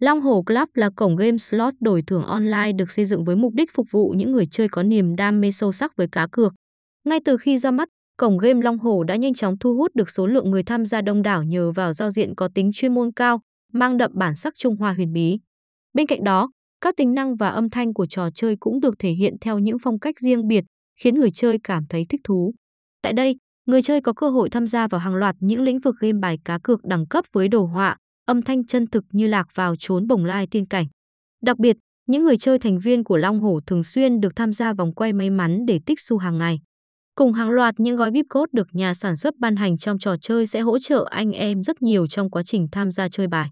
Long Hồ Club là cổng game slot đổi thưởng online được xây dựng với mục đích phục vụ những người chơi có niềm đam mê sâu sắc với cá cược. Ngay từ khi ra mắt, cổng game Long Hồ đã nhanh chóng thu hút được số lượng người tham gia đông đảo nhờ vào giao diện có tính chuyên môn cao, mang đậm bản sắc Trung Hoa huyền bí. Bên cạnh đó, các tính năng và âm thanh của trò chơi cũng được thể hiện theo những phong cách riêng biệt, khiến người chơi cảm thấy thích thú. Tại đây, người chơi có cơ hội tham gia vào hàng loạt những lĩnh vực game bài cá cược đẳng cấp với đồ họa, âm thanh chân thực như lạc vào trốn bồng lai tiên cảnh. Đặc biệt, những người chơi thành viên của Long Hổ thường xuyên được tham gia vòng quay may mắn để tích xu hàng ngày. Cùng hàng loạt những gói VIP code được nhà sản xuất ban hành trong trò chơi sẽ hỗ trợ anh em rất nhiều trong quá trình tham gia chơi bài.